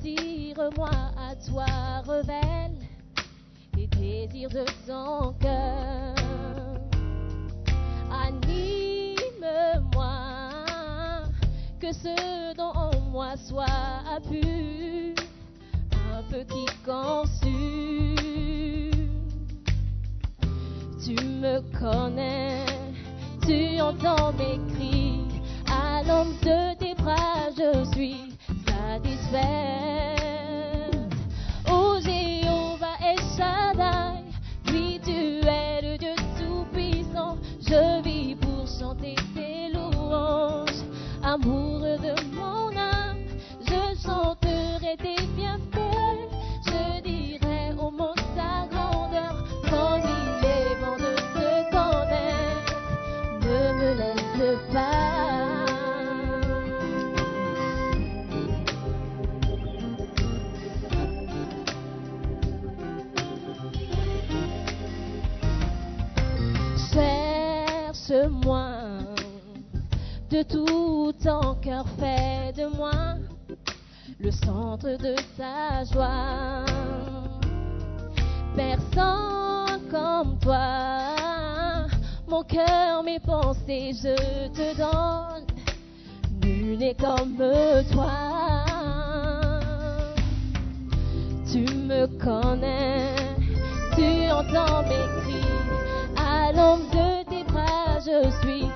Attire-moi à toi, révèle les désirs de ton cœur. Anime-moi, que ce dont en moi soit pu, un feu qui. Tu me connais, tu entends mes cris, à l'ombre de tes bras je suis satisfaite. Tout ton cœur, fais de moi le centre de ta joie. Personne comme toi, mon cœur, mes pensées, je te donne. Nul n'est comme toi. Tu me connais, tu entends mes cris. À l'ombre de tes bras, je suis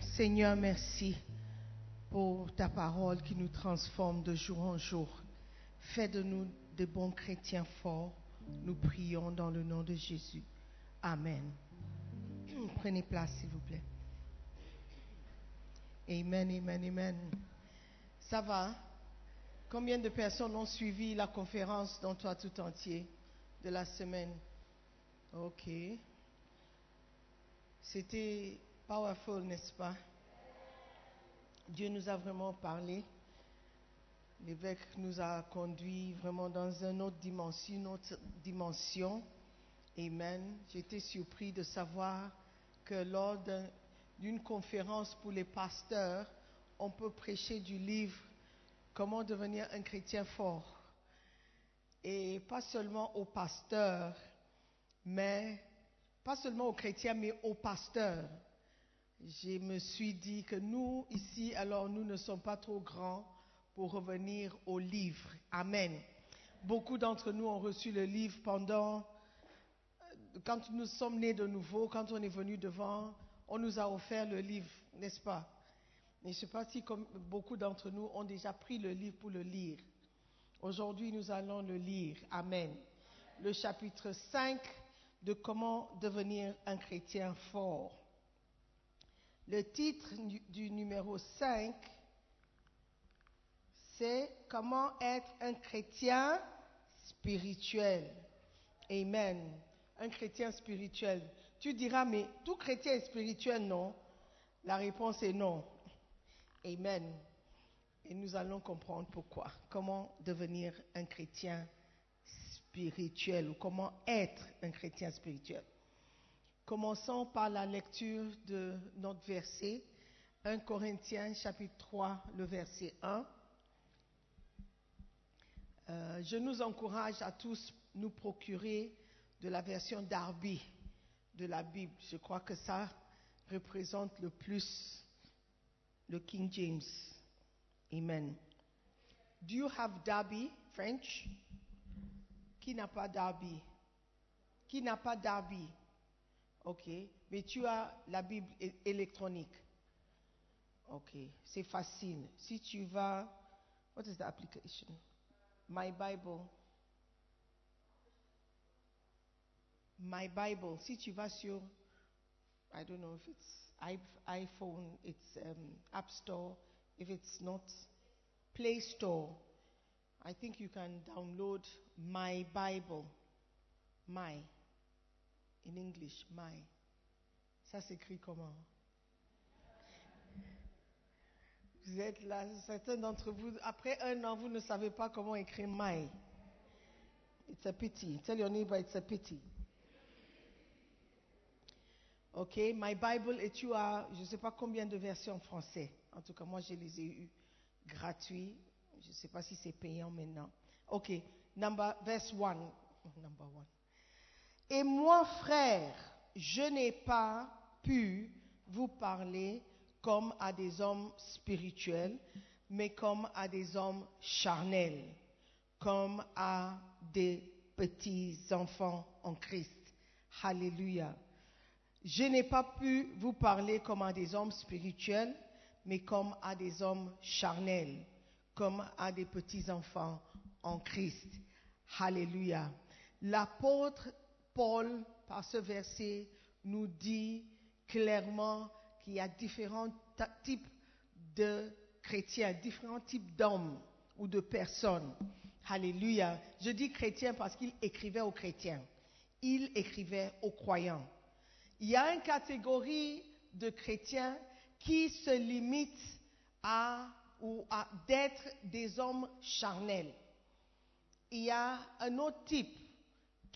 Seigneur, merci pour ta parole qui nous transforme de jour en jour. Fais de nous de bons chrétiens forts. Nous prions dans le nom de Jésus. Amen. Prenez place, s'il vous plaît. Amen, amen, amen. Ça va? Combien de personnes ont suivi la conférence dans toi tout entier de la semaine? Ok. C'était powerful, n'est-ce pas? Dieu nous a vraiment parlé. L'évêque nous a conduit vraiment dans une autre dimension, une autre dimension. Amen. J'étais surpris de savoir que lors d'un- d'une conférence pour les pasteurs, on peut prêcher du livre Comment devenir un chrétien fort. Et pas seulement aux pasteurs, mais pas seulement aux chrétiens, mais aux pasteurs. Je me suis dit que nous, ici, alors nous ne sommes pas trop grands pour revenir au livre. Amen. Beaucoup d'entre nous ont reçu le livre pendant, euh, quand nous sommes nés de nouveau, quand on est venu devant, on nous a offert le livre, n'est-ce pas? Mais je ne sais pas si beaucoup d'entre nous ont déjà pris le livre pour le lire. Aujourd'hui, nous allons le lire. Amen. Le chapitre 5 de comment devenir un chrétien fort. Le titre du, numéro 5, c'est Comment être un chrétien spirituel. Amen. Un chrétien spirituel. Tu diras, mais tout chrétien est spirituel, non? La réponse est non. Amen. Et nous allons comprendre pourquoi. Comment devenir un chrétien spirituel ou comment être un chrétien spirituel. Commençons par la lecture de notre verset, 1 Corinthiens chapitre 3, le verset 1. Euh, je nous encourage à tous nous procurer de la version Darby de la Bible. Je crois que ça représente le plus le King James. Amen. Do you have Darby, French? Qui n'a pas Darby? Qui n'a pas Darby? Ok. Mais tu as la Bible électronique. Ok. C'est facile. Si tu vas. What is the application? My Bible. My Bible. Si tu vas sur. I don't know if it's iPhone, it's um, App Store. If it's not Play Store, I think you can download My Bible. My. In English, My. Ça s'écrit comment? Vous êtes là, certains d'entre vous, après un an, vous ne savez pas comment écrire My. It's a pity. Tell your neighbor it's a pity. Ok, My Bible, et tu as, je ne sais pas combien de versions en français. En tout cas, moi, je les ai eues gratuits. Je ne sais pas si c'est payant maintenant. Ok, number, verse 1. Number one. Et moi, frère, je n'ai pas pu vous parler comme à des hommes spirituels, mais comme à des hommes charnels, comme à des petits enfants en Christ. Alléluia. Je n'ai pas pu vous parler comme à des hommes spirituels, mais comme à des hommes charnels, comme à des petits enfants en Christ. Alléluia. L'apôtre Paul, par ce verset, nous dit clairement qu'il y a différents types de chrétiens, différents types d'hommes ou de personnes. Alléluia. Je dis chrétien parce qu'il écrivait aux chrétiens. Il écrivait aux croyants. Il y a une catégorie de chrétiens qui se limitent à ou à d'être des hommes charnels. Il y a un autre type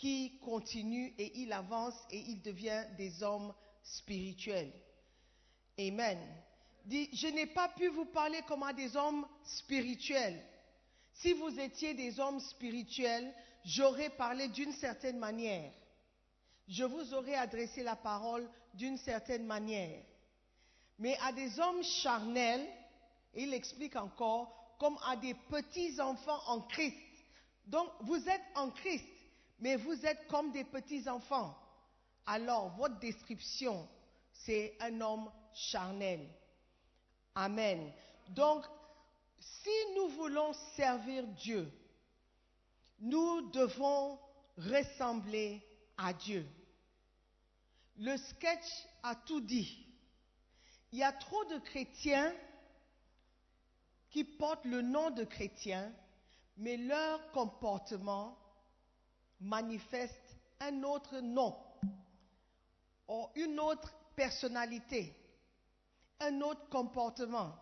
qui continue et il avance et il devient des hommes spirituels. Amen. Je n'ai pas pu vous parler comme à des hommes spirituels. Si vous étiez des hommes spirituels, j'aurais parlé d'une certaine manière. Je vous aurais adressé la parole d'une certaine manière. Mais à des hommes charnels, il explique encore, comme à des petits enfants en Christ. Donc, vous êtes en Christ, mais vous êtes comme des petits enfants. Alors, votre description, c'est un homme charnel. Amen. Donc, si nous voulons servir Dieu, nous devons ressembler à Dieu. Le sketch a tout dit. Il y a trop de chrétiens qui portent le nom de chrétiens, mais leur comportement manifeste un autre nom. une autre personnalité, un autre comportement.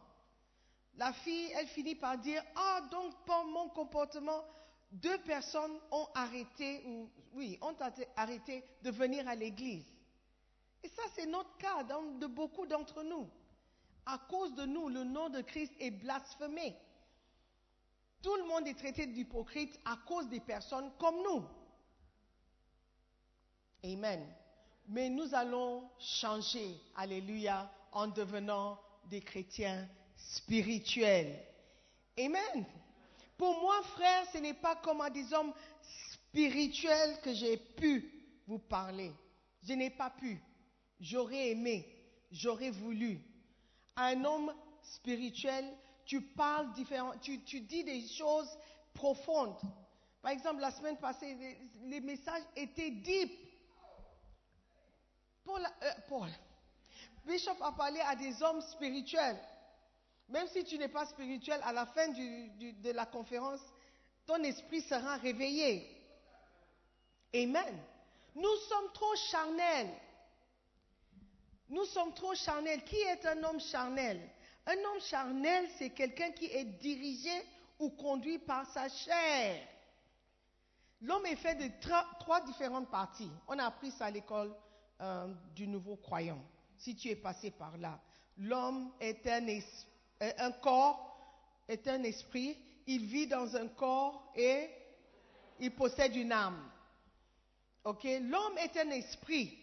La fille, elle finit par dire, ah, donc par mon comportement, deux personnes ont arrêté, ou oui, ont arrêté de venir à l'église. Et ça, c'est notre cas de beaucoup d'entre nous. À cause de nous, le nom de Christ est blasphémé. Tout le monde est traité d'hypocrite à cause des personnes comme nous. Amen. Mais nous allons changer, alléluia, en devenant des chrétiens spirituels. Amen. Pour moi, frère, ce n'est pas comme à des hommes spirituels que j'ai pu vous parler. Je n'ai pas pu. J'aurais aimé, j'aurais voulu. un homme spirituel, tu parles différent, tu, dis des choses profondes. Par exemple, la semaine passée, les, messages étaient deep. Paul, euh, Paul, Bishop a parlé à des hommes spirituels. Même si tu n'es pas spirituel, à la fin de la conférence, ton esprit sera réveillé. Amen. Nous sommes trop charnels. Nous sommes trop charnels. Qui est un homme charnel? Un homme charnel, c'est quelqu'un qui est dirigé ou conduit par sa chair. L'homme est fait de trois différentes parties. On a appris ça à l'école euh, du nouveau croyant, si tu es passé par là. L'homme est un un corps est un esprit, il vit dans un corps et il possède une âme. Ok, l'homme est un esprit,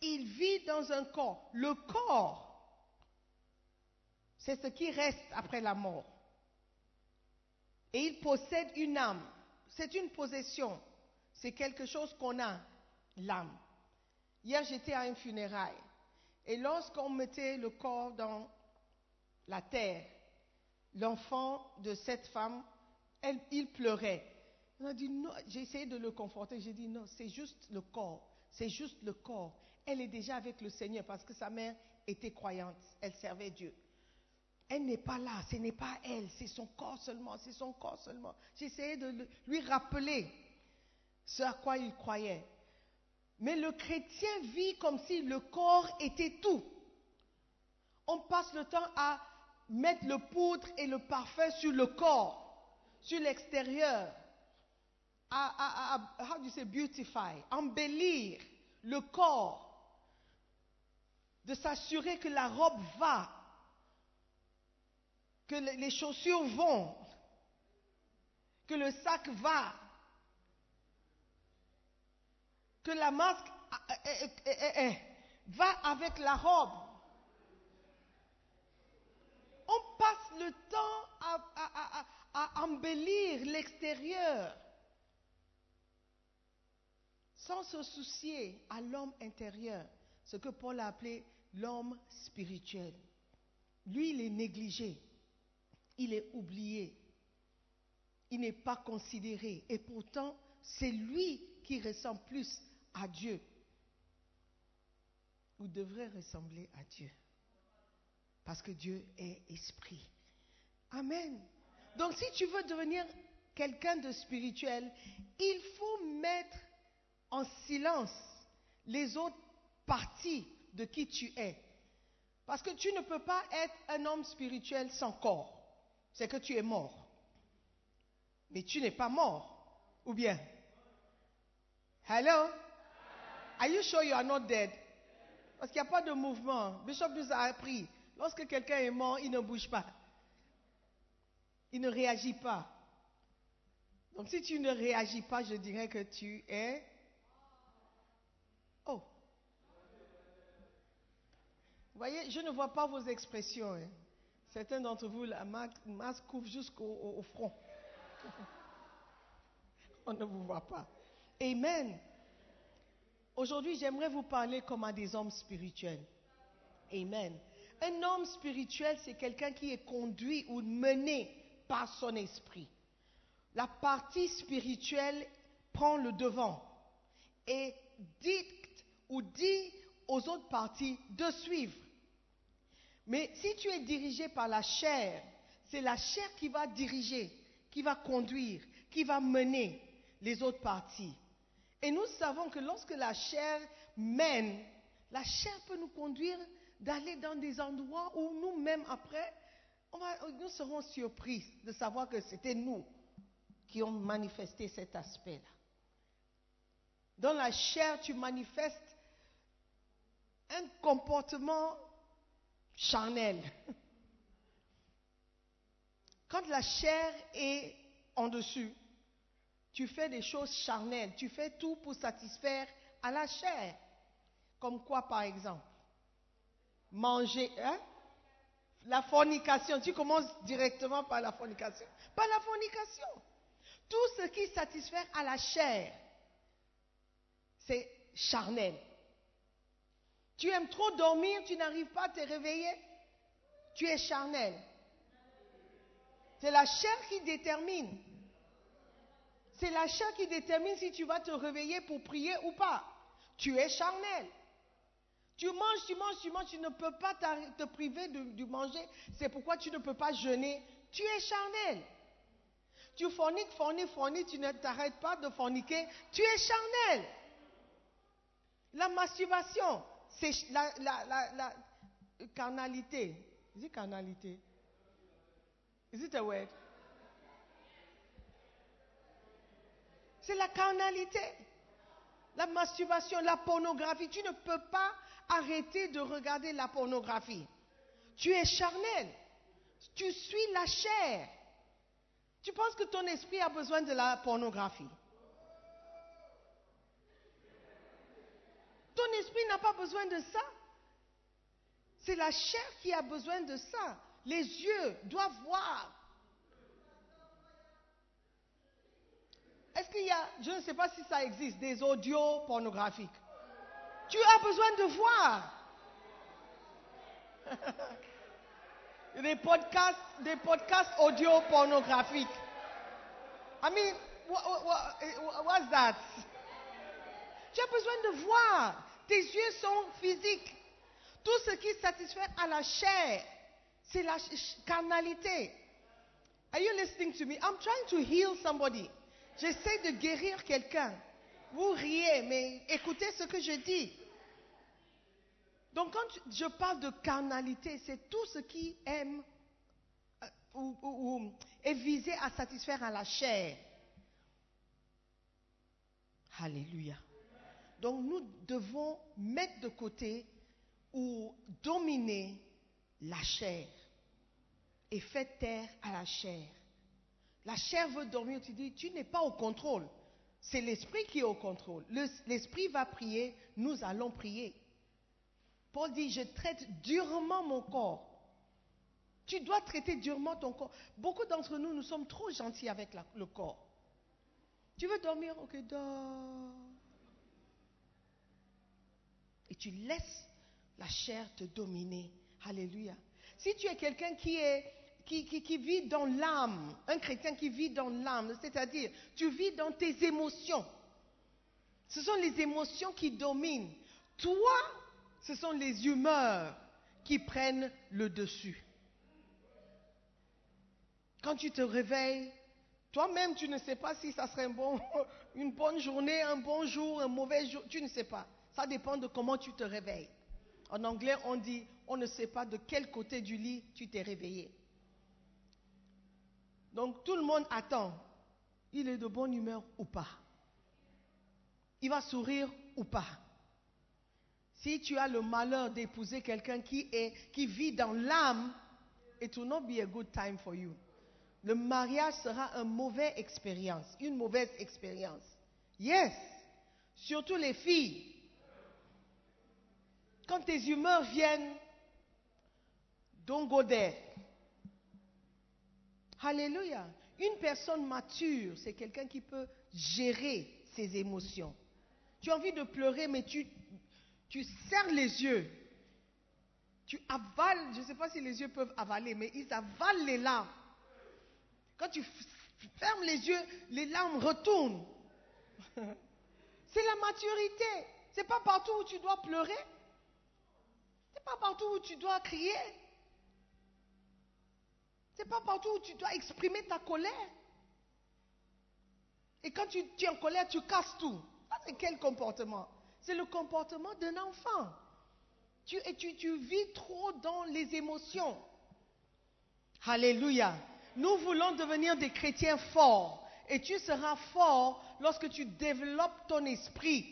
il vit dans un corps. Le corps, c'est ce qui reste après la mort. Et il possède une âme. C'est une possession. C'est quelque chose qu'on a, l'âme. Hier, j'étais à un funérail. Et lorsqu'on mettait le corps dans la terre. L'enfant de cette femme, il pleurait. J'ai essayé de le conforter. J'ai dit non, c'est juste le corps. C'est juste le corps. Elle est déjà avec le Seigneur parce que sa mère était croyante. Elle servait Dieu. Elle n'est pas là, ce n'est pas elle, c'est son corps seulement, c'est son corps seulement. J'ai essayé de lui rappeler ce à quoi il croyait. Mais le chrétien vit comme si le corps était tout. On passe le temps à mettre le poudre et le parfum sur le corps, sur l'extérieur. À, how do you say beautify, embellir le corps, de s'assurer que la robe va, que les chaussures vont, que le sac va, la masque eh, eh, eh, va avec la robe. On passe le temps à, embellir l'extérieur sans se soucier à l'homme intérieur, ce que Paul a appelé l'homme spirituel. Lui, il est négligé, il est oublié, il n'est pas considéré. Et pourtant, c'est lui qui ressemble plus à Dieu, ou devrait ressembler à Dieu. Parce que Dieu est esprit. Amen. Donc si tu veux devenir quelqu'un de spirituel, il faut mettre en silence les autres parties de qui tu es. Parce que tu ne peux pas être un homme spirituel sans corps. C'est que tu es mort. Mais tu n'es pas mort. Ou bien? Hello? Are you sure you are not dead? Parce qu'il n'y a pas de mouvement. Bishop nous a appris. Lorsque quelqu'un est mort, il ne bouge pas. Il ne réagit pas. Donc si tu ne réagis pas, je dirais que tu es... Oh. Vous voyez, je ne vois pas vos expressions. Hein. Certains d'entre vous, la masque couvre jusqu'au front. On ne vous voit pas. Amen. Aujourd'hui, j'aimerais vous parler comme à des hommes spirituels. Amen. Un homme spirituel, c'est quelqu'un qui est conduit ou mené par son esprit. La partie spirituelle prend le devant et dicte ou dit aux autres parties de suivre. Mais si tu es dirigé par la chair, c'est la chair qui va diriger, qui va conduire, qui va mener les autres parties. Et nous savons que lorsque la chair mène, La chair peut nous conduire d'aller dans des endroits où nous-mêmes, après, nous serons surpris de savoir que c'était nous qui ont manifesté cet aspect-là. Dans la chair, tu manifestes un comportement charnel. Quand la chair est en dessus, tu fais des choses charnelles. Tu fais tout pour satisfaire à la chair. Comme quoi, par exemple? Manger, hein? La fornication. Tu commences directement par la fornication. Par la fornication. Tout ce qui satisfait à la chair, c'est charnel. Tu aimes trop dormir, tu n'arrives pas à te réveiller, tu es charnel. C'est la chair qui détermine. C'est la chair qui détermine si tu vas te réveiller pour prier ou pas. Tu es charnel. Tu manges, tu manges, tu manges, tu ne peux pas te priver de manger. C'est pourquoi tu ne peux pas jeûner. Tu es charnel. Tu forniques, forniques, forniques, tu ne t'arrêtes pas de forniquer. Tu es charnel. La masturbation, c'est la carnalité. Is it carnalité? Is it a word? C'est la carnalité. La masturbation, la pornographie. Tu ne peux pas arrêter de regarder la pornographie. Tu es charnel. Tu suis la chair. Tu penses que ton esprit a besoin de la pornographie. Ton esprit n'a pas besoin de ça. C'est la chair qui a besoin de ça. Les yeux doivent voir. Est-ce qu'il y a, je ne sais pas si ça existe, des audios pornographiques Tu as besoin de voir. des podcasts, des podcasts audio pornographiques. I mean, what, what, what- what's that? Tu as besoin de voir. Tes yeux sont physiques. Tout ce qui satisfait à la chair, c'est la carnalité. Are you listening to me? I'm trying to heal somebody. J'essaie de guérir quelqu'un. Vous riez, mais écoutez ce que je dis. Donc quand je parle de carnalité, c'est tout ce qui aime euh, ou- ou est visé à satisfaire à la chair. Alléluia. Donc nous devons mettre de côté ou dominer la chair et faire taire à la chair. La chair veut dormir, tu dis, tu n'es pas au contrôle. C'est l'esprit qui est au contrôle. Le- L'esprit va prier, nous allons prier. Paul dit, je traite durement mon corps. Tu dois traiter durement ton corps. Beaucoup d'entre nous, nous sommes trop gentils avec le corps. Tu veux dormir? Ok, dors. Et tu laisses la chair te dominer. Alléluia. Si tu es quelqu'un qui, est, qui, vit dans l'âme, un chrétien qui vit dans l'âme, c'est-à-dire tu vis dans tes émotions. Ce sont les émotions qui dominent. Toi, ce sont les humeurs qui prennent le dessus. Quand tu te réveilles, toi-même, tu ne sais pas si ça serait une bonne journée, un bon jour, un mauvais jour. Tu ne sais pas. Ça dépend de comment tu te réveilles. En anglais, on dit, on ne sait pas de quel côté du lit tu t'es réveillé. Donc tout le monde attend. Il est de bonne humeur ou pas. Il va sourire ou pas. Si tu as le malheur d'épouser quelqu'un qui, qui vit dans l'âme, it will not be a good time for you. Le mariage sera une mauvaise expérience, une mauvaise expérience. Yes, surtout les filles. Quand tes humeurs viennent, don't go there. Alléluia. Une personne mature, c'est quelqu'un qui peut gérer ses émotions. Tu as envie de pleurer, mais tu, serres les yeux. Tu avales, je ne sais pas si les yeux peuvent avaler, mais ils avalent les larmes. Quand tu fermes les yeux, les larmes retournent. C'est la maturité. C'est pas partout où tu dois pleurer. C'est pas partout où tu dois crier. C'est pas partout où tu dois exprimer ta colère. Et quand tu, es en colère, tu casses tout. C'est quel comportement? C'est le comportement d'un enfant. Tu, et tu, tu vis trop dans les émotions. Alléluia. Nous voulons devenir des chrétiens forts. Et tu seras fort lorsque tu développes ton esprit.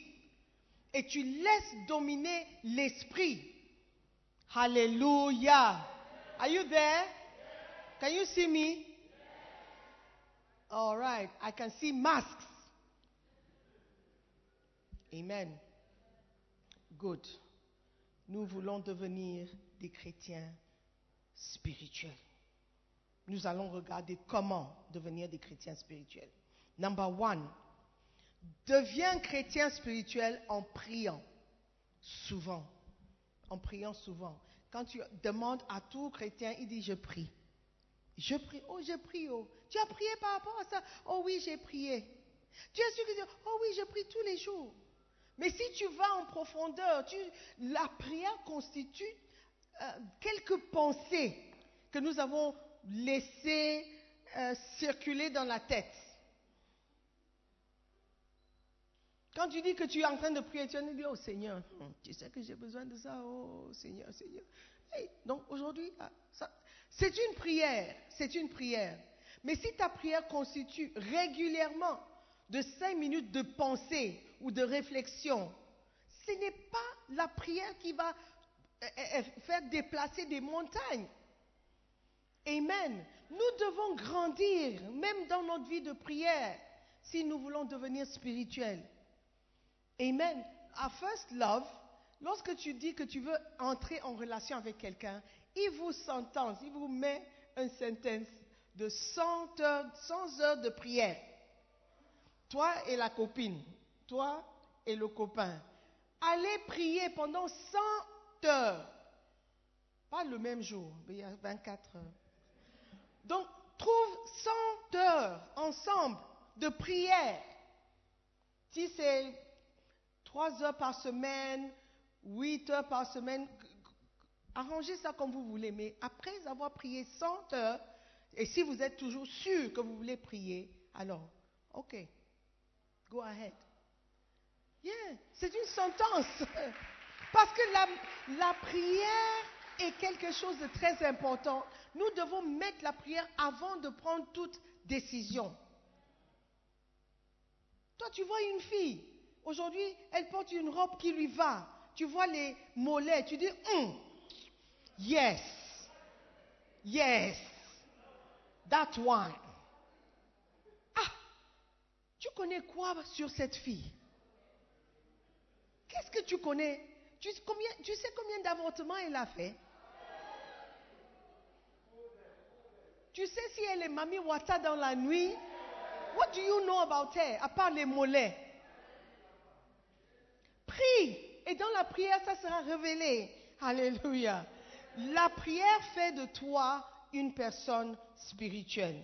Et tu laisses dominer l'esprit. Hallelujah. Are you there? Can you see me? All right. I can see masks. Amen. Good. Nous voulons devenir des chrétiens spirituels. Nous allons regarder comment devenir des chrétiens spirituels. Number one, deviens chrétien spirituel en priant souvent. En priant souvent. Quand tu demandes à tout chrétien, il dit je prie. Je prie. Oh, je prie. Oh. Tu as prié par rapport à ça? Oh oui, j'ai prié. Tu es sûr que oh oui, je prie tous les jours. Mais si tu vas en profondeur, la prière constitue euh, quelques pensées que nous avons laissées euh, circuler dans la tête. Quand tu dis que tu es en train de prier, tu vas dire, oh Seigneur, tu sais que j'ai besoin de ça, oh Seigneur, Seigneur. donc aujourd'hui, ah, c'est une prière, c'est une prière. Mais si ta prière constitue régulièrement de cinq minutes de pensée ou de réflexion, ce n'est pas la prière qui va euh, euh, faire déplacer des montagnes. Amen. Nous devons grandir, même dans notre vie de prière, si nous voulons devenir spirituels. Amen. À First Love, lorsque tu dis que tu veux entrer en relation avec quelqu'un, il vous sentence, il vous met une sentence de 100 heures, 100 heures de prière. Toi et la copine, toi et le copain, allez prier pendant 100 heures. Pas le même jour, mais il y a 24 heures. Donc, trouve 100 heures ensemble de prière. Si c'est 3 heures par semaine, 8 heures par semaine, arrangez ça comme vous voulez. Mais après avoir prié 100 heures, et si vous êtes toujours sûr que vous voulez prier, alors, ok, go ahead. Yeah, c'est une sentence. Parce que la, la prière est quelque chose de très important. Nous devons mettre la prière avant de prendre toute décision. Toi, tu vois une fille. Aujourd'hui, elle porte une robe qui lui va. Tu vois les mollets. Tu dis, hum, yes, yes, that one. Ah, tu connais quoi sur cette fille? Qu'est-ce que tu connais? Tu, sais combien d'avortements elle a fait? Tu sais si elle est mamie Wata dans la nuit? What do you know about her À part les mollets? Prie. Et dans la prière, ça sera révélé. Alléluia. La prière fait de toi une personne spirituelle.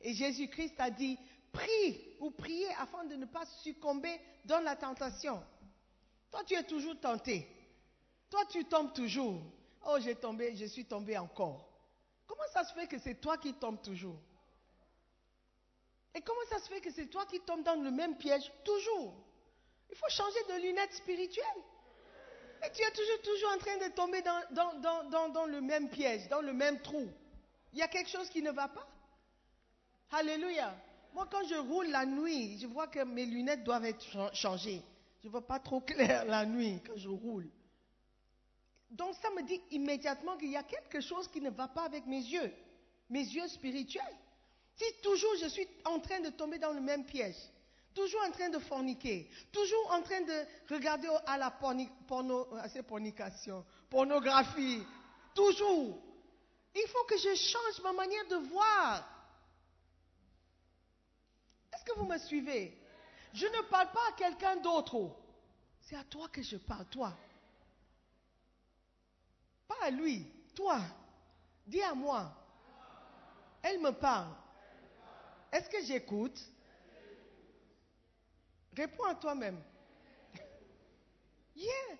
Et Jésus-Christ a dit, prie ou priez afin de ne pas succomber dans la tentation. Toi, tu es toujours tenté. Toi, tu tombes toujours. Oh, j'ai tombé, je suis tombé encore. Comment ça se fait que c'est toi qui tombes toujours? Et comment ça se fait que c'est toi qui tombes dans le même piège toujours? Il faut changer de lunettes spirituelles. Et tu es toujours, toujours en train de tomber dans, dans, le même piège, dans le même trou. Il y a quelque chose qui ne va pas. Alléluia. Moi, quand je roule la nuit, je vois que mes lunettes doivent être changées. Je ne vois pas trop clair la nuit quand je roule. Donc ça me dit immédiatement qu'il y a quelque chose qui ne va pas avec mes yeux, mes yeux spirituels. Si toujours je suis en train de tomber dans le même piège, toujours en train de forniquer, toujours en train de regarder à la porno, pornication, pornographie, toujours. Il faut que je change ma manière de voir. Est-ce que vous me suivez? Je ne parle pas à quelqu'un d'autre. C'est à toi que je parle, toi. Pas à lui, toi. Dis à moi. Elle me parle. Est-ce que j'écoute? Réponds à toi-même. Yeah.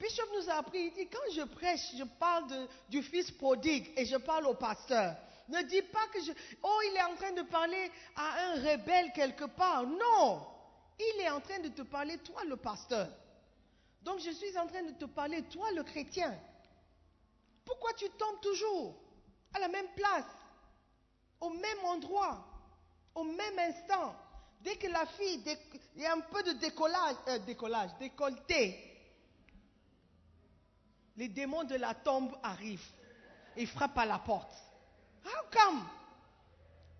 Bishop nous a appris, il dit, quand je prêche, je parle du fils prodigue et je parle au pasteur. Ne dis pas que je... Oh, il est en train de parler à un rebelle quelque part. Non. Il est en train de te parler, toi, le pasteur. Donc je suis en train de te parler, toi le chrétien. Pourquoi tu tombes toujours à la même place, au même endroit, au même instant? Dès que la fille, il y a un peu de décollage, euh, décollage, décolleté, les démons de la tombe arrivent et frappent à la porte. How come?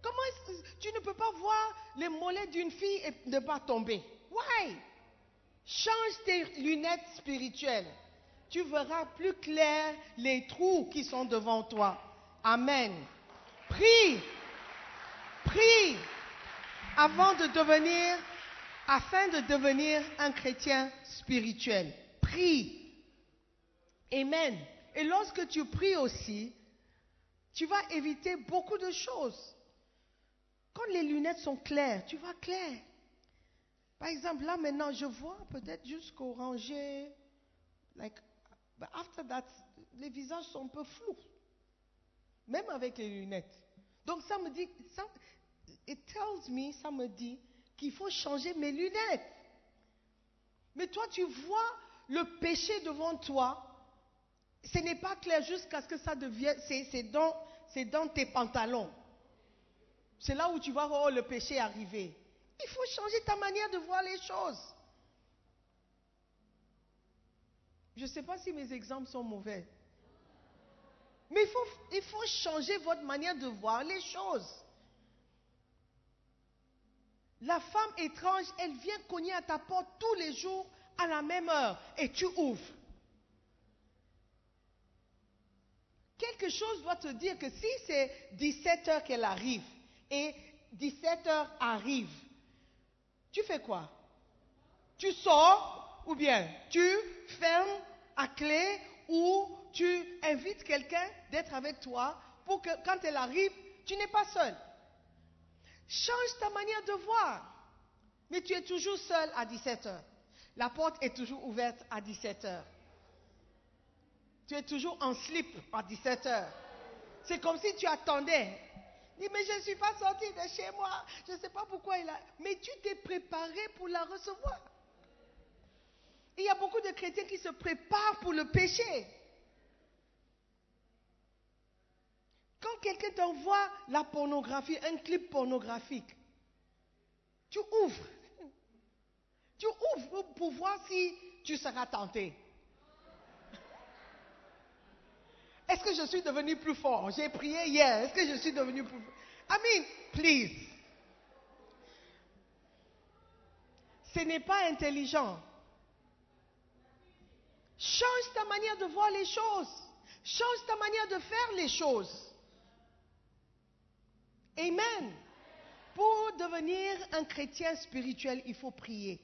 Comment tu ne peux pas voir les mollets d'une fille et ne pas tomber? Why? Change tes lunettes spirituelles. Tu verras plus clair les trous qui sont devant toi. Amen. Prie. Prie avant de devenir, afin de devenir un chrétien spirituel. Prie. Amen. Et lorsque tu pries aussi, tu vas éviter beaucoup de choses. Quand les lunettes sont claires, tu vas clair. Par exemple, là maintenant, je vois peut-être jusqu'au rangé. Like, but after that, les visages sont un peu flous. Même avec les lunettes. Donc ça me dit, ça, it tells me, ça me dit qu'il faut changer mes lunettes. Mais toi, tu vois le péché devant toi. Ce n'est pas clair jusqu'à ce que ça devienne, c'est, dans, tes pantalons. C'est là où tu vois, oh, le péché arrivé. Il faut changer ta manière de voir les choses. Je ne sais pas si mes exemples sont mauvais. Mais il faut changer votre manière de voir les choses. La femme étrange, elle vient cogner à ta porte tous les jours à la même heure et tu ouvres. Quelque chose doit te dire que si c'est 17 heures qu'elle arrive et 17 heures arrive, tu fais quoi? Tu sors ou bien tu fermes à clé ou tu invites quelqu'un d'être avec toi pour que quand elle arrive, tu n'es pas seul. Change ta manière de voir. Mais tu es toujours seul à 17 heures. La porte est toujours ouverte à 17 heures. Tu es toujours en slip à 17 heures. C'est comme si tu attendais. Dis, mais je ne suis pas sorti de chez moi. Je ne sais pas pourquoi. Mais tu t'es préparé pour la recevoir. Il y a beaucoup de chrétiens qui se préparent pour le péché. Quand quelqu'un t'envoie la pornographie, un clip pornographique, tu ouvres. Tu ouvres pour voir si tu seras tenté. Est-ce que je suis devenu plus fort? J'ai prié hier. Est-ce que je suis devenu plus fort? I please. Ce n'est pas intelligent. Change ta manière de voir les choses. Change ta manière de faire les choses. Amen. Pour devenir un chrétien spirituel, il faut prier.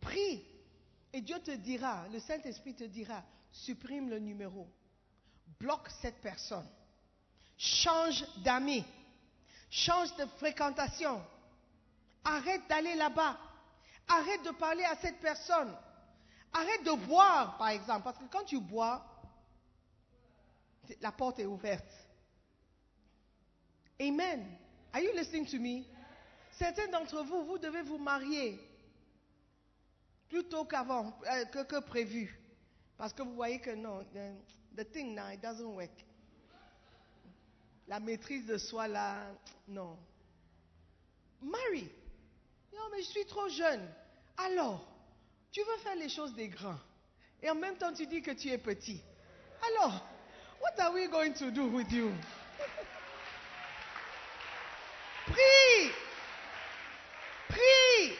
Prie. Et Dieu te dira, le Saint-Esprit te dira, supprime le numéro. Bloque cette personne. Change d'amis. Change de fréquentation. Arrête d'aller là-bas. Arrête de parler à cette personne. Arrête de boire, par exemple. Parce que quand tu bois, la porte est ouverte. Amen. Are you listening to me? Certains d'entre vous, vous devez vous marier plus tôt qu'avant, euh, que, prévu. Parce que vous voyez que non, the, thing now, doesn't work. La maîtrise de soi là, non. Marie, non mais je suis trop jeune. Alors, tu veux faire les choses des grands. Et en même temps, tu dis que tu es petit. Alors, what are we going to do with you? Prie. Prie.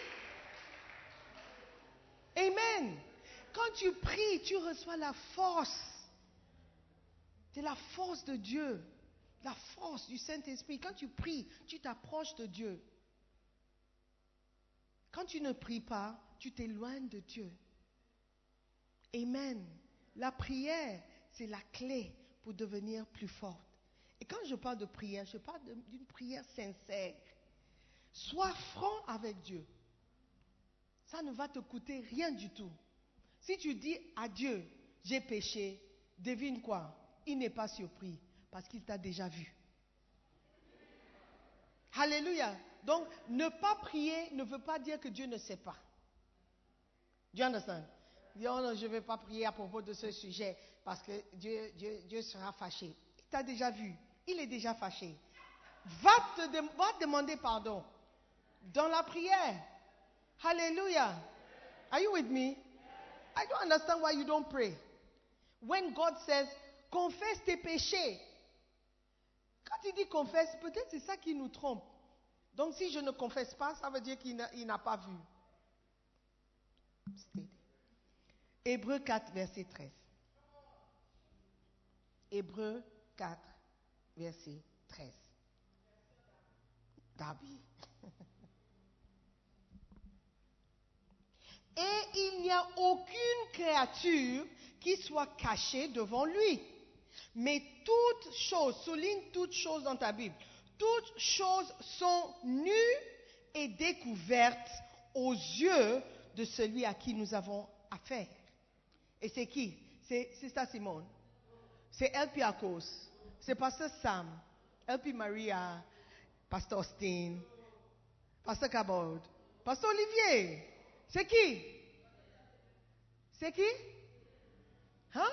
Amen. Quand tu pries, tu reçois la force. C'est la force de Dieu. La force du Saint-Esprit. Quand tu pries, tu t'approches de Dieu. Quand tu ne pries pas, tu t'éloignes de Dieu. Amen. La prière, c'est la clé pour devenir plus forte. Et quand je parle de prière, je parle d'une prière sincère. Sois franc avec Dieu. Ça ne va te coûter rien du tout. Si tu dis à Dieu, j'ai péché, devine quoi? Il n'est pas surpris parce qu'il t'a déjà vu. Alléluia. Donc, ne pas prier ne veut pas dire que Dieu ne sait pas. You understand? Oh non, je ne vais pas prier à propos de ce sujet parce que Dieu, Dieu, Dieu sera fâché. Il t'a déjà vu. Il est déjà fâché. Va te demander pardon dans la prière. Hallelujah. Are you with me? I don't understand why you don't pray. When God says, confesse tes péchés. Quand il dit confesse, peut-être c'est ça qui nous trompe. Donc si je ne confesse pas, ça veut dire qu'il n'a- pas vu. Hébreu 4, verset 13. Hébreu 4, verset 13. Darby. Et il n'y a aucune créature qui soit cachée devant lui. Mais toutes choses, souligne toutes choses dans ta Bible, toutes choses sont nues et découvertes aux yeux de celui à qui nous avons affaire. Et c'est qui? C'est Sister Simone. C'est LP Akos. C'est Pasteur Sam. LP Maria. Pasteur Austin. Pasteur Cabot. Pasteur Olivier. C'est qui? C'est qui? Hein?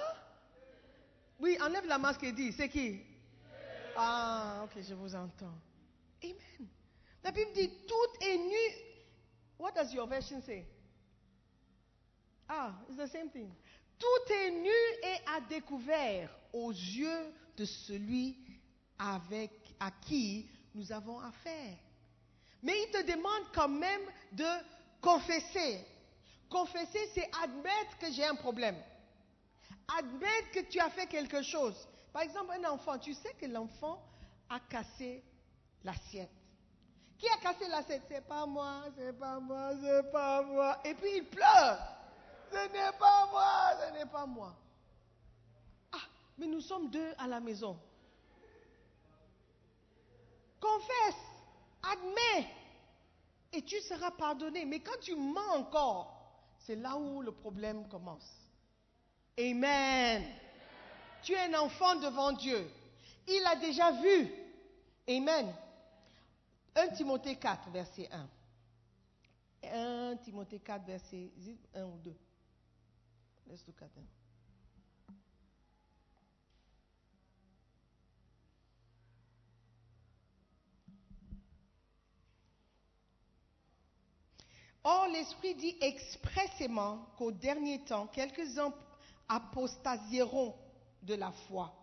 Oui, enlève la masque et dis, c'est qui? Ah, ok, je vous entends. Amen. La Bible dit, tout est nu. What does your version say? Ah, it's the same thing. Tout est nu et à découvert aux yeux de celui avec, à qui nous avons affaire. Mais il te demande quand même de confesser. Confesser, c'est admettre que j'ai un problème. Admettre que tu as fait quelque chose. Par exemple, un enfant, tu sais que l'enfant a cassé l'assiette. Qui a cassé l'assiette? C'est pas moi, c'est pas moi, c'est pas moi. Et puis il pleure. Ce n'est pas moi, ce n'est pas moi. Mais nous sommes deux à la maison. Confesse, admets, et tu seras pardonné. Mais quand tu mens encore, c'est là où le problème commence. Amen. Tu es un enfant devant Dieu. Il a déjà vu. Amen. 1 Timothée 4, verset 1. 1 Timothée 4, verset 1 ou 2. Let's look at them. Or, l'Esprit dit expressément qu'au dernier temps, quelques-uns apostasieront de la foi,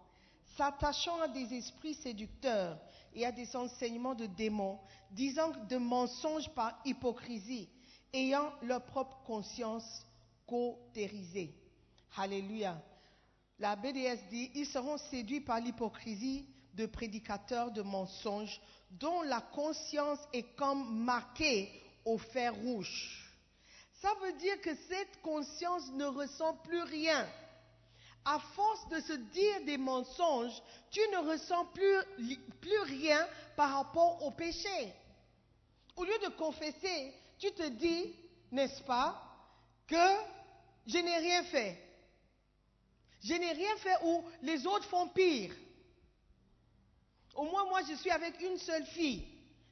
s'attachant à des esprits séducteurs et à des enseignements de démons, disant de mensonges par hypocrisie, ayant leur propre conscience cautérisée. Alléluia. La BDS dit, ils seront séduits par l'hypocrisie de prédicateurs de mensonges dont la conscience est comme marquée au fer rouge. Ça veut dire que cette conscience ne ressent plus rien. À force de se dire des mensonges, tu ne ressens plus, rien par rapport au péché. Au lieu de confesser, tu te dis, n'est-ce pas, que je n'ai rien fait. Je n'ai rien fait où les autres font pire. Au moins, moi, je suis avec une seule fille.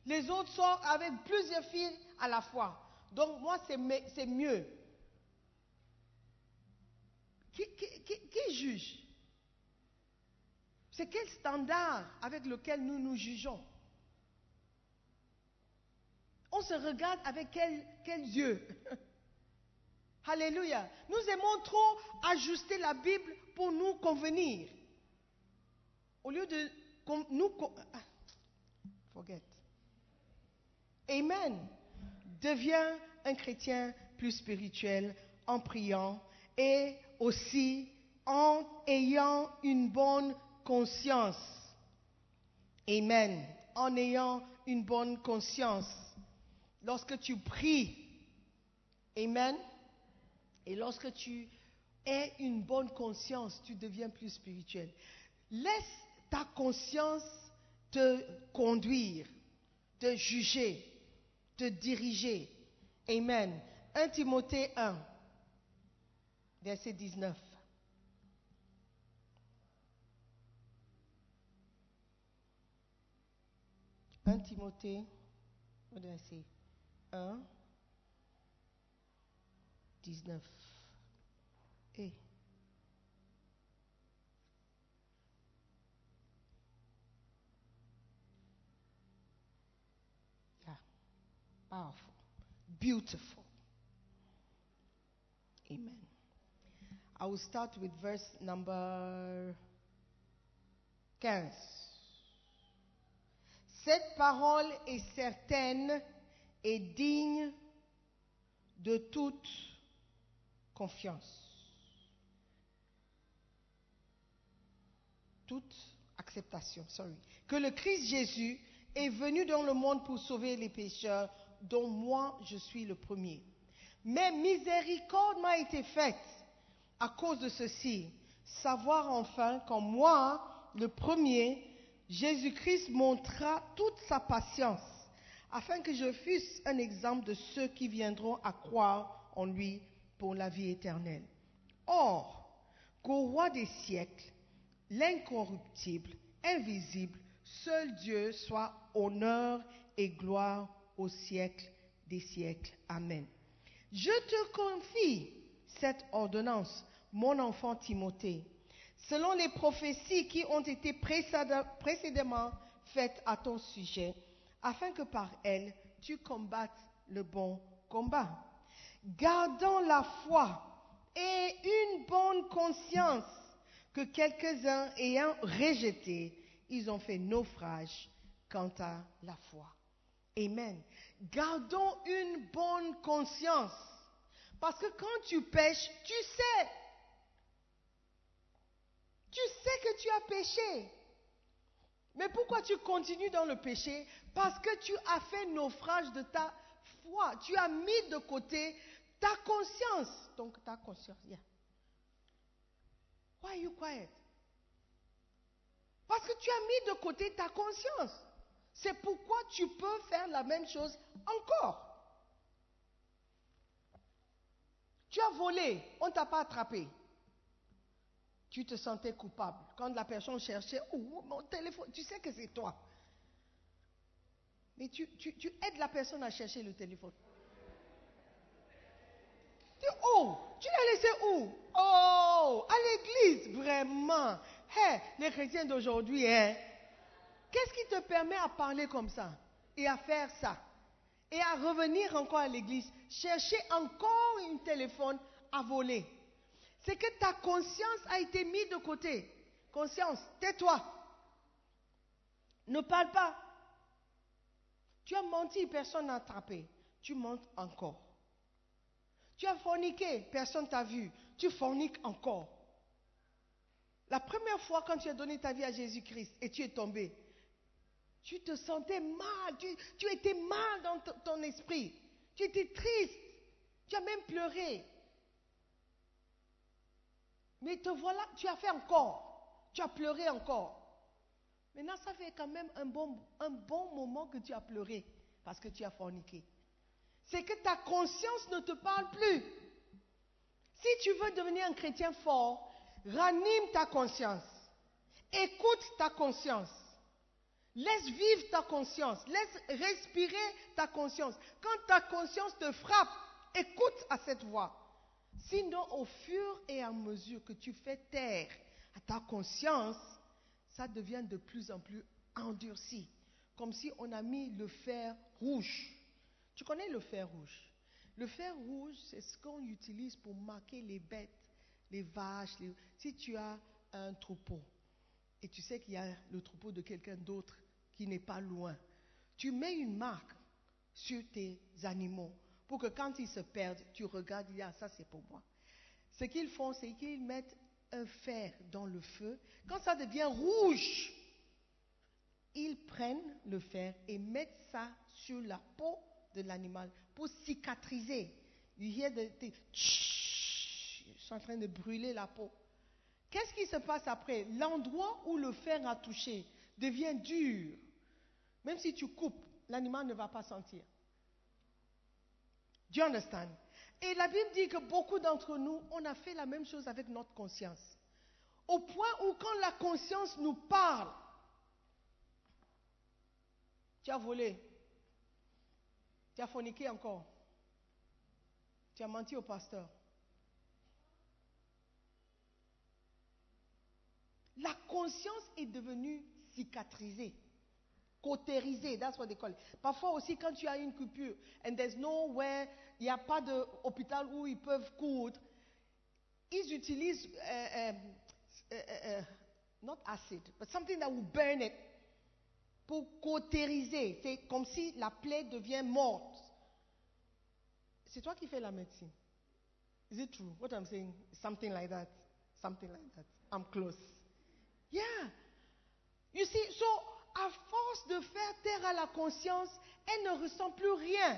Les autres sont avec plusieurs filles à la fois. Donc, moi, c'est mieux. Qui, juge? C'est quel standard avec lequel nous nous jugeons? On se regarde avec quels quel yeux? Alléluia. Nous aimons trop ajuster la Bible pour nous convenir. Au lieu de nous... Forget. Amen. Deviens un chrétien plus spirituel en priant et aussi en ayant une bonne conscience. Amen. En ayant une bonne conscience. Lorsque tu pries, Amen. Et lorsque tu aies une bonne conscience, tu deviens plus spirituel. Laisse ta conscience te conduire, te juger, te diriger. Amen. 1 Timothée 1, verset 19. Un Timothée, say? 1, 19. Hey. Yeah. Powerful. Beautiful. Amen. I will start with verse number 15. Cette parole est certaine et digne de toute confiance. Toute acceptation, sorry. Que le Christ Jésus est venu dans le monde pour sauver les pécheurs, dont moi je suis le premier. Mais miséricorde m'a été faite à cause de ceci, savoir enfin qu'en moi, le premier, Jésus-Christ montra toute sa patience, afin que je fusse un exemple de ceux qui viendront à croire en lui pour la vie éternelle. Or, qu'au roi des siècles, l'incorruptible, invisible, seul Dieu soit honneur et gloire au siècle des siècles. Amen. Je te confie cette ordonnance, mon enfant Timothée, selon les prophéties qui ont été précédemment faites à ton sujet, afin que par elles tu combattes le bon combat. Gardant la foi et une bonne conscience que quelques-uns ayant rejeté, ils ont fait naufrage quant à la foi. Amen. Gardons une bonne conscience. Parce que quand tu pêches, tu sais. Tu sais que tu as péché. Mais pourquoi tu continues dans le péché? Parce que tu as fait naufrage de ta foi. Tu as mis de côté ta conscience. Donc ta conscience, yeah. Why are you quiet? Parce que tu as mis de côté ta conscience. C'est pourquoi tu peux faire la même chose encore. Tu as volé, on ne t'a pas attrapé. Tu te sentais coupable. Quand la personne cherchait, oh, mon téléphone, tu sais que c'est toi. Mais tu, aides la personne à chercher le téléphone. Tu, oh, tu l'as laissé où? Oh, à l'église, vraiment. Les chrétiens d'aujourd'hui, hein. Qu'est-ce qui te permet à parler comme ça et à faire ça et à revenir encore à l'église, chercher encore un téléphone à voler? C'est que ta conscience a été mise de côté. Conscience, tais-toi. Ne parle pas. Tu as menti, personne n'a attrapé. Tu mentes encore. Tu as forniqué, personne t'a vu. Tu forniques encore. La première fois quand tu as donné ta vie à Jésus-Christ et tu es tombé, tu te sentais mal, tu, étais mal dans ton esprit, tu étais triste, tu as même pleuré. Mais te voilà, tu as fait encore, tu as pleuré encore. Maintenant, ça fait quand même un bon, moment que tu as pleuré parce que tu as forniqué. C'est que ta conscience ne te parle plus. Si tu veux devenir un chrétien fort, ranime ta conscience. Écoute ta conscience. Laisse vivre ta conscience. Laisse respirer ta conscience. Quand ta conscience te frappe, écoute à cette voix. Sinon, au fur et à mesure que tu fais taire à ta conscience, ça devient de plus en plus endurci. Comme si on a mis le fer rouge. Tu connais le fer rouge? Le fer rouge, c'est ce qu'on utilise pour marquer les bêtes, les vaches. Si tu as un troupeau et tu sais qu'il y a le troupeau de quelqu'un d'autre qui n'est pas loin. Tu mets une marque sur tes animaux pour que quand ils se perdent, tu regardes, ah, ça c'est pour moi. Ce qu'ils font, c'est qu'ils mettent un fer dans le feu. Quand ça devient rouge, ils prennent le fer et mettent ça sur la peau de l'animal pour cicatriser. Ils sont en train de brûler la peau. Qu'est-ce qui se passe après L'endroit où le fer a touché devient dur. Même si tu coupes, l'animal ne va pas sentir. Do you understand? Et la Bible dit que beaucoup d'entre nous, on a fait la même chose avec notre conscience. Au point où quand la conscience nous parle, tu as volé, tu as forniqué encore, tu as menti au pasteur, La conscience est devenue cicatrisée, cautérisée, that's what they call it. Parfois aussi, quand tu as une coupure, and there's nowhere, il n'y a pas d'hôpital où ils peuvent coudre, ils utilisent, euh, euh, euh, euh, not acid, but something that will burn it, pour cautériser. C'est comme si la plaie devient morte. C'est toi qui fais la médecine. Is it true? What I'm saying, something like that. Something like that. I'm close. Yeah. You see, so, à force de faire taire à la conscience, elle ne ressent plus rien.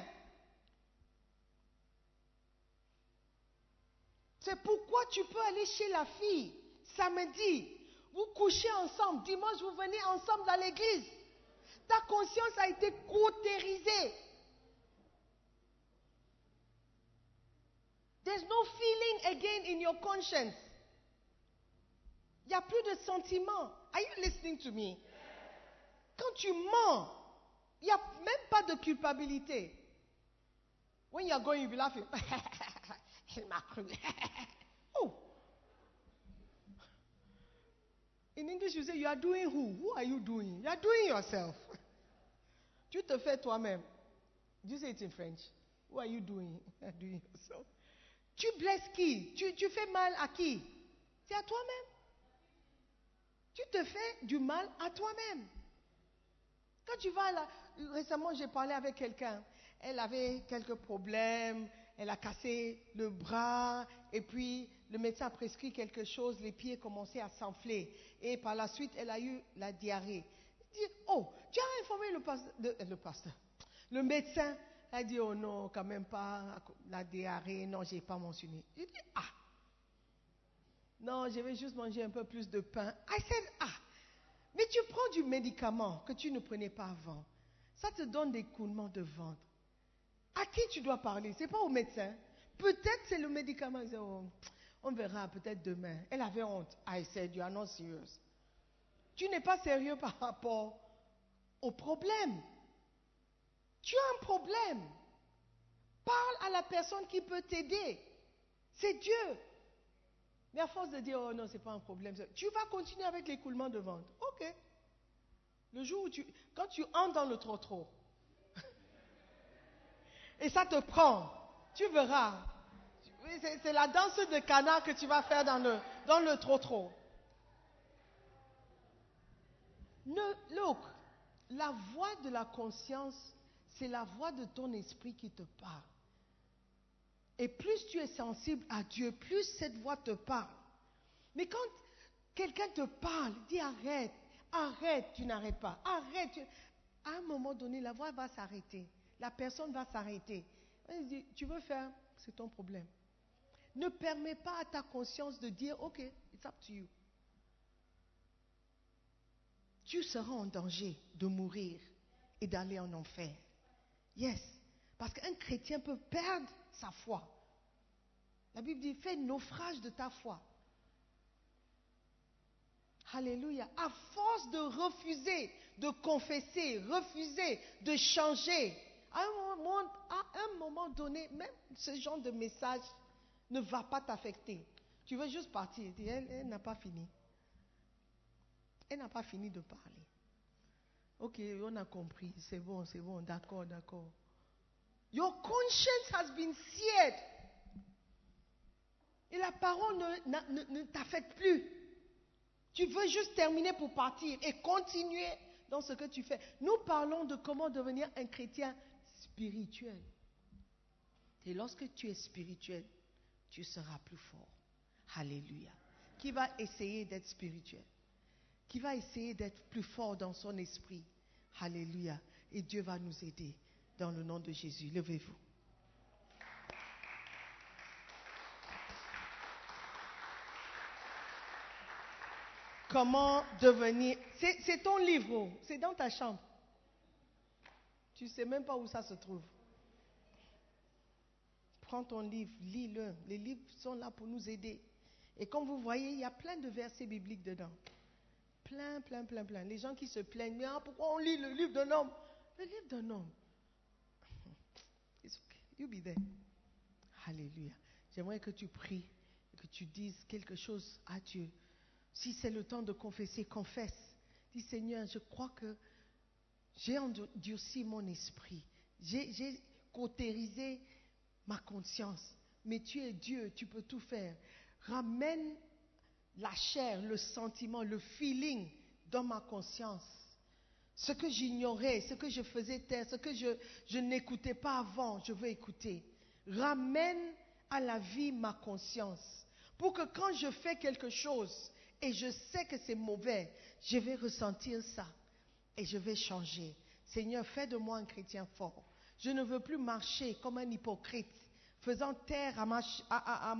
C'est pourquoi tu peux aller chez la fille samedi, vous couchez ensemble, dimanche vous venez ensemble à l'église. Ta conscience a été cautérisée. There's no feeling again in your conscience. N'y a plus de sentiment. Are you listening to me? Quand tu mens, il n'y a même pas de culpabilité. When you are going, you'll be laughing. Il m'a cru. oh. In English, you say, you are doing who? Who are you doing? You are doing yourself. tu te fais toi-même. You say it in French? Who are you doing? You are doing yourself. Tu blesses qui? Tu, tu fais mal à qui? C'est à toi-même. Tu te fais du mal à toi-même. Quand tu vas là, récemment j'ai parlé avec quelqu'un, elle avait quelques problèmes, elle a cassé le bras, et puis le médecin a prescrit quelque chose, les pieds commençaient à s'enfler, et par la suite elle a eu la diarrhée. Il dit, oh, tu as informé le pasteur, le pasteur, le médecin, elle dit, oh non, quand même pas, la diarrhée, non, j'ai pas mentionné. Il dit, ah, non, je vais juste manger un peu plus de pain. I said, ah, mais tu prends du médicament que tu ne prenais pas avant. Ça te donne des coulements de ventre. À qui tu dois parler? C'est pas au médecin. Peut-être c'est le médicament. Oh, on verra peut-être demain. Elle avait honte. I said, you are not serious. Tu n'es pas sérieux par rapport au problème. Tu as un problème. Parle à la personne qui peut t'aider. C'est Dieu. Mais à force de dire, oh non, ce n'est pas un problème, tu vas continuer avec l'écoulement de ventre. Ok. Le jour où tu, quand tu entres dans le trop-trop, et ça te prend, tu verras. C'est la danse de canard que tu vas faire dans le, dans le trop-trop. Look, la voix de la conscience, c'est la voix de ton esprit qui te parle. Et plus tu es sensible à Dieu, plus cette voix te parle. Mais quand quelqu'un te parle, dis arrête, arrête, tu n'arrêtes pas, arrête. À un moment donné, la voix va s'arrêter. La personne va s'arrêter. tu veux faire, c'est ton problème. Ne permets pas à ta conscience de dire, OK, it's up to you. Tu seras en danger de mourir et d'aller en enfer. Yes. Parce qu'un chrétien peut perdre sa foi. La Bible dit, fais naufrage de ta foi. Alléluia. À force de refuser, de confesser, refuser, de changer, à un moment, donné, même ce genre de message ne va pas t'affecter. Tu veux juste partir. Elle n'a pas fini. Elle n'a pas fini de parler. Ok, on a compris. C'est bon, c'est bon. D'accord, d'accord. Your conscience has been seared. Et la parole ne, t'affecte plus. Tu veux juste terminer pour partir et continuer dans ce que tu fais. Nous parlons de comment devenir un chrétien spirituel. Et lorsque tu es spirituel, tu seras plus fort. Alléluia. Qui va essayer d'être spirituel? Qui va essayer d'être plus fort dans son esprit? Alléluia. Et Dieu va nous aider dans le nom de Jésus. Levez-vous. Comment devenir... C'est ton livre, c'est dans ta chambre. Tu ne sais même pas où ça se trouve. Prends ton livre, lis-le. Les livres sont là pour nous aider. Et comme vous voyez, il y a plein de versets bibliques dedans. Plein, plein, plein, plein. Les gens qui se plaignent, mais ah, pourquoi on lit le livre d'un homme? Le livre d'un homme. You'll. Alléluia. J'aimerais que tu pries, que tu dises quelque chose à Dieu Si c'est le temps de confesser, confesse. Dis Seigneur, je crois que j'ai endurci mon esprit. J'ai cautérisé ma conscience. Mais tu es Dieu, tu peux tout faire. Ramène la chair, le sentiment, le feeling dans ma conscience. Ce que j'ignorais, ce que je faisais taire, ce que je, n'écoutais pas avant, je veux écouter. Ramène à la vie ma conscience. Pour que quand je fais quelque chose et je sais que c'est mauvais, je vais ressentir ça et je vais changer. Seigneur, fais de moi un chrétien fort. Je ne veux plus marcher comme un hypocrite, faisant taire à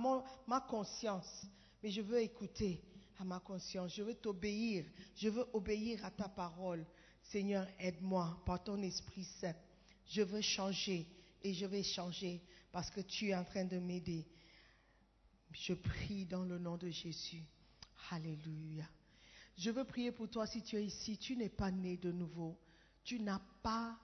ma conscience. Mais je veux écouter à ma conscience. Je veux t'obéir. Je veux obéir à ta parole. Seigneur, aide-moi par ton Esprit Saint. Je veux changer et je vais changer parce que tu es en train de m'aider. Je prie dans le nom de Jésus. Alléluia. Je veux prier pour toi si tu es ici, tu n'es pas né de nouveau. Tu n'as pas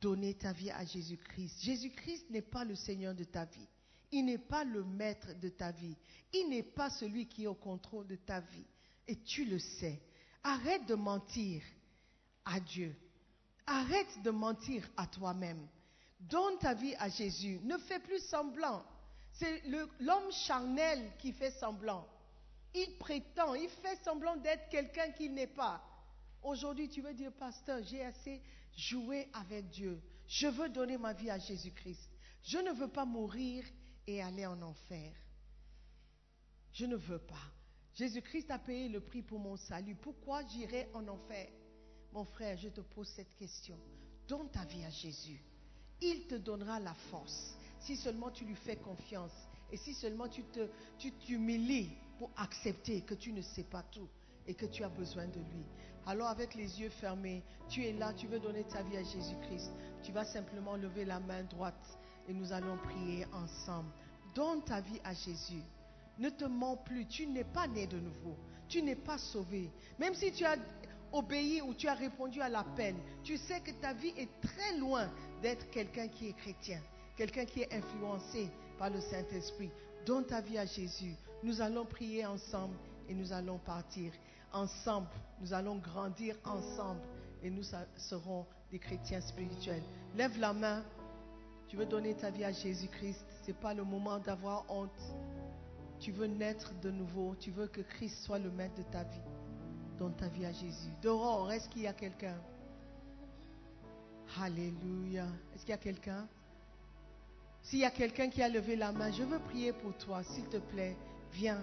donné ta vie à Jésus-Christ. Jésus-Christ n'est pas le Seigneur de ta vie. Il n'est pas le maître de ta vie. Il n'est pas celui qui est au contrôle de ta vie. Et tu le sais. Arrête de mentir à Dieu. Arrête de mentir à toi-même. Donne ta vie à Jésus. Ne fais plus semblant. C'est l'homme charnel qui fait semblant. Il prétend, il fait semblant d'être quelqu'un qu'il n'est pas. Aujourd'hui, tu veux dire, pasteur, j'ai assez joué avec Dieu. Je veux donner ma vie à Jésus-Christ. Je ne veux pas mourir et aller en enfer. Je ne veux pas. Jésus-Christ a payé le prix pour mon salut. Pourquoi j'irai en enfer? Mon frère, je te pose cette question. Donne ta vie à Jésus. Il te donnera la force si seulement tu lui fais confiance et si seulement tu te- tu t'humilies pour accepter que tu ne sais pas tout et que tu as besoin de lui. Alors avec les yeux fermés, tu es là, tu veux donner ta vie à Jésus-Christ. Tu vas simplement lever la main droite et nous allons prier ensemble. Donne ta vie à Jésus. Ne te mens plus, tu n'es pas né de nouveau, tu n'es pas sauvé. Même si tu as obéi ou tu as répondu à l'appel, tu sais que ta vie est très loin d'être quelqu'un qui est chrétien, quelqu'un qui est influencé par le Saint-Esprit. Donne ta vie à Jésus. Nous allons prier ensemble et nous allons partir ensemble. Nous allons grandir ensemble et nous serons des chrétiens spirituels. Lève la main. Tu veux donner ta vie à Jésus-Christ. Ce n'est pas le moment d'avoir honte. Tu veux naître de nouveau. Tu veux que Christ soit le maître de ta vie. Donne ta vie à Jésus. Dehors, est-ce qu'il y a quelqu'un? Alléluia. Est-ce qu'il y a quelqu'un? S'il y a quelqu'un qui a levé la main, je veux prier pour toi. S'il te plaît, viens.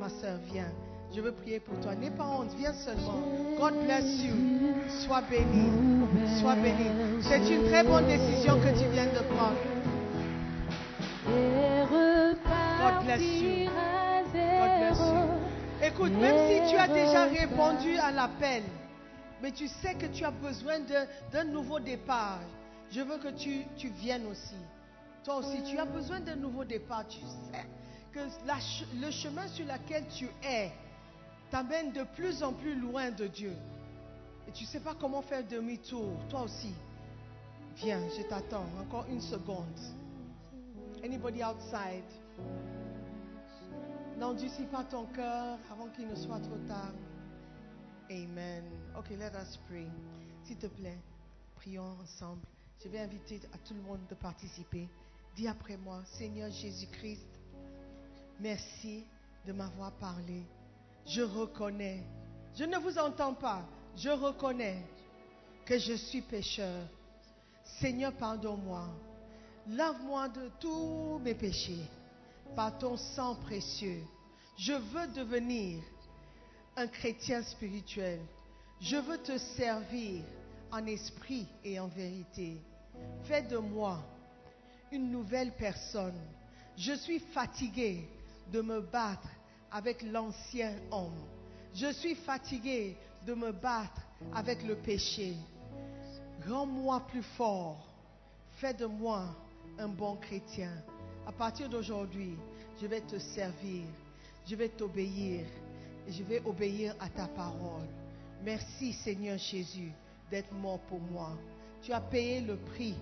Ma soeur, viens. Je veux prier pour toi. N'aie pas honte, viens seulement. God bless you. Sois béni. Sois béni. C'est une très bonne décision que tu viens de prendre. God bless you. Écoute, même si tu as déjà répondu à l'appel, mais tu sais que tu as besoin d'un nouveau départ, je veux que tu, tu viennes aussi. Toi aussi, tu as besoin d'un nouveau départ. Tu sais que la le chemin sur lequel tu es t'amène de plus en plus loin de Dieu. Et tu ne sais pas comment faire demi-tour. Toi aussi, viens, je t'attends. Encore une seconde. Anybody outside? N'endurcis pas ton cœur avant qu'il ne soit trop tard. Amen. Ok, let us pray. S'il te plaît, prions ensemble. Je vais inviter à tout le monde de participer. Dis après moi, Seigneur Jésus-Christ, merci de m'avoir parlé. Je reconnais, je ne vous entends pas, je reconnais que je suis pécheur. Seigneur, pardonne-moi. Lave-moi de tous mes péchés par ton sang précieux. Je veux devenir un chrétien spirituel. Je veux te servir en esprit et en vérité. Fais de moi une nouvelle personne. Je suis fatigué de me battre avec l'ancien homme. Je suis fatigué de me battre avec le péché. Rends-moi plus fort. Fais de moi un bon chrétien. À partir d'aujourd'hui, je vais te servir. Je vais t'obéir. Je vais obéir à ta parole. Merci Seigneur Jésus d'être mort pour moi. Tu as payé le prix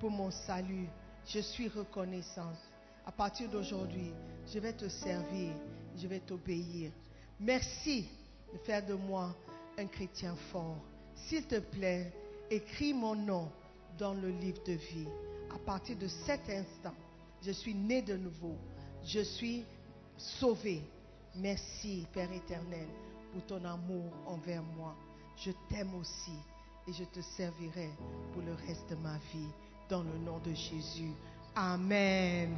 pour mon salut. Je suis reconnaissante. À partir d'aujourd'hui, je vais te servir. Je vais t'obéir. Merci de faire de moi un chrétien fort. S'il te plaît, écris mon nom dans le livre de vie. À partir de cet instant, je suis né de nouveau. Je suis sauvé. Merci, Père éternel, pour ton amour envers moi. Je t'aime aussi et je te servirai pour le reste de ma vie. Dans le nom de Jésus. Amen.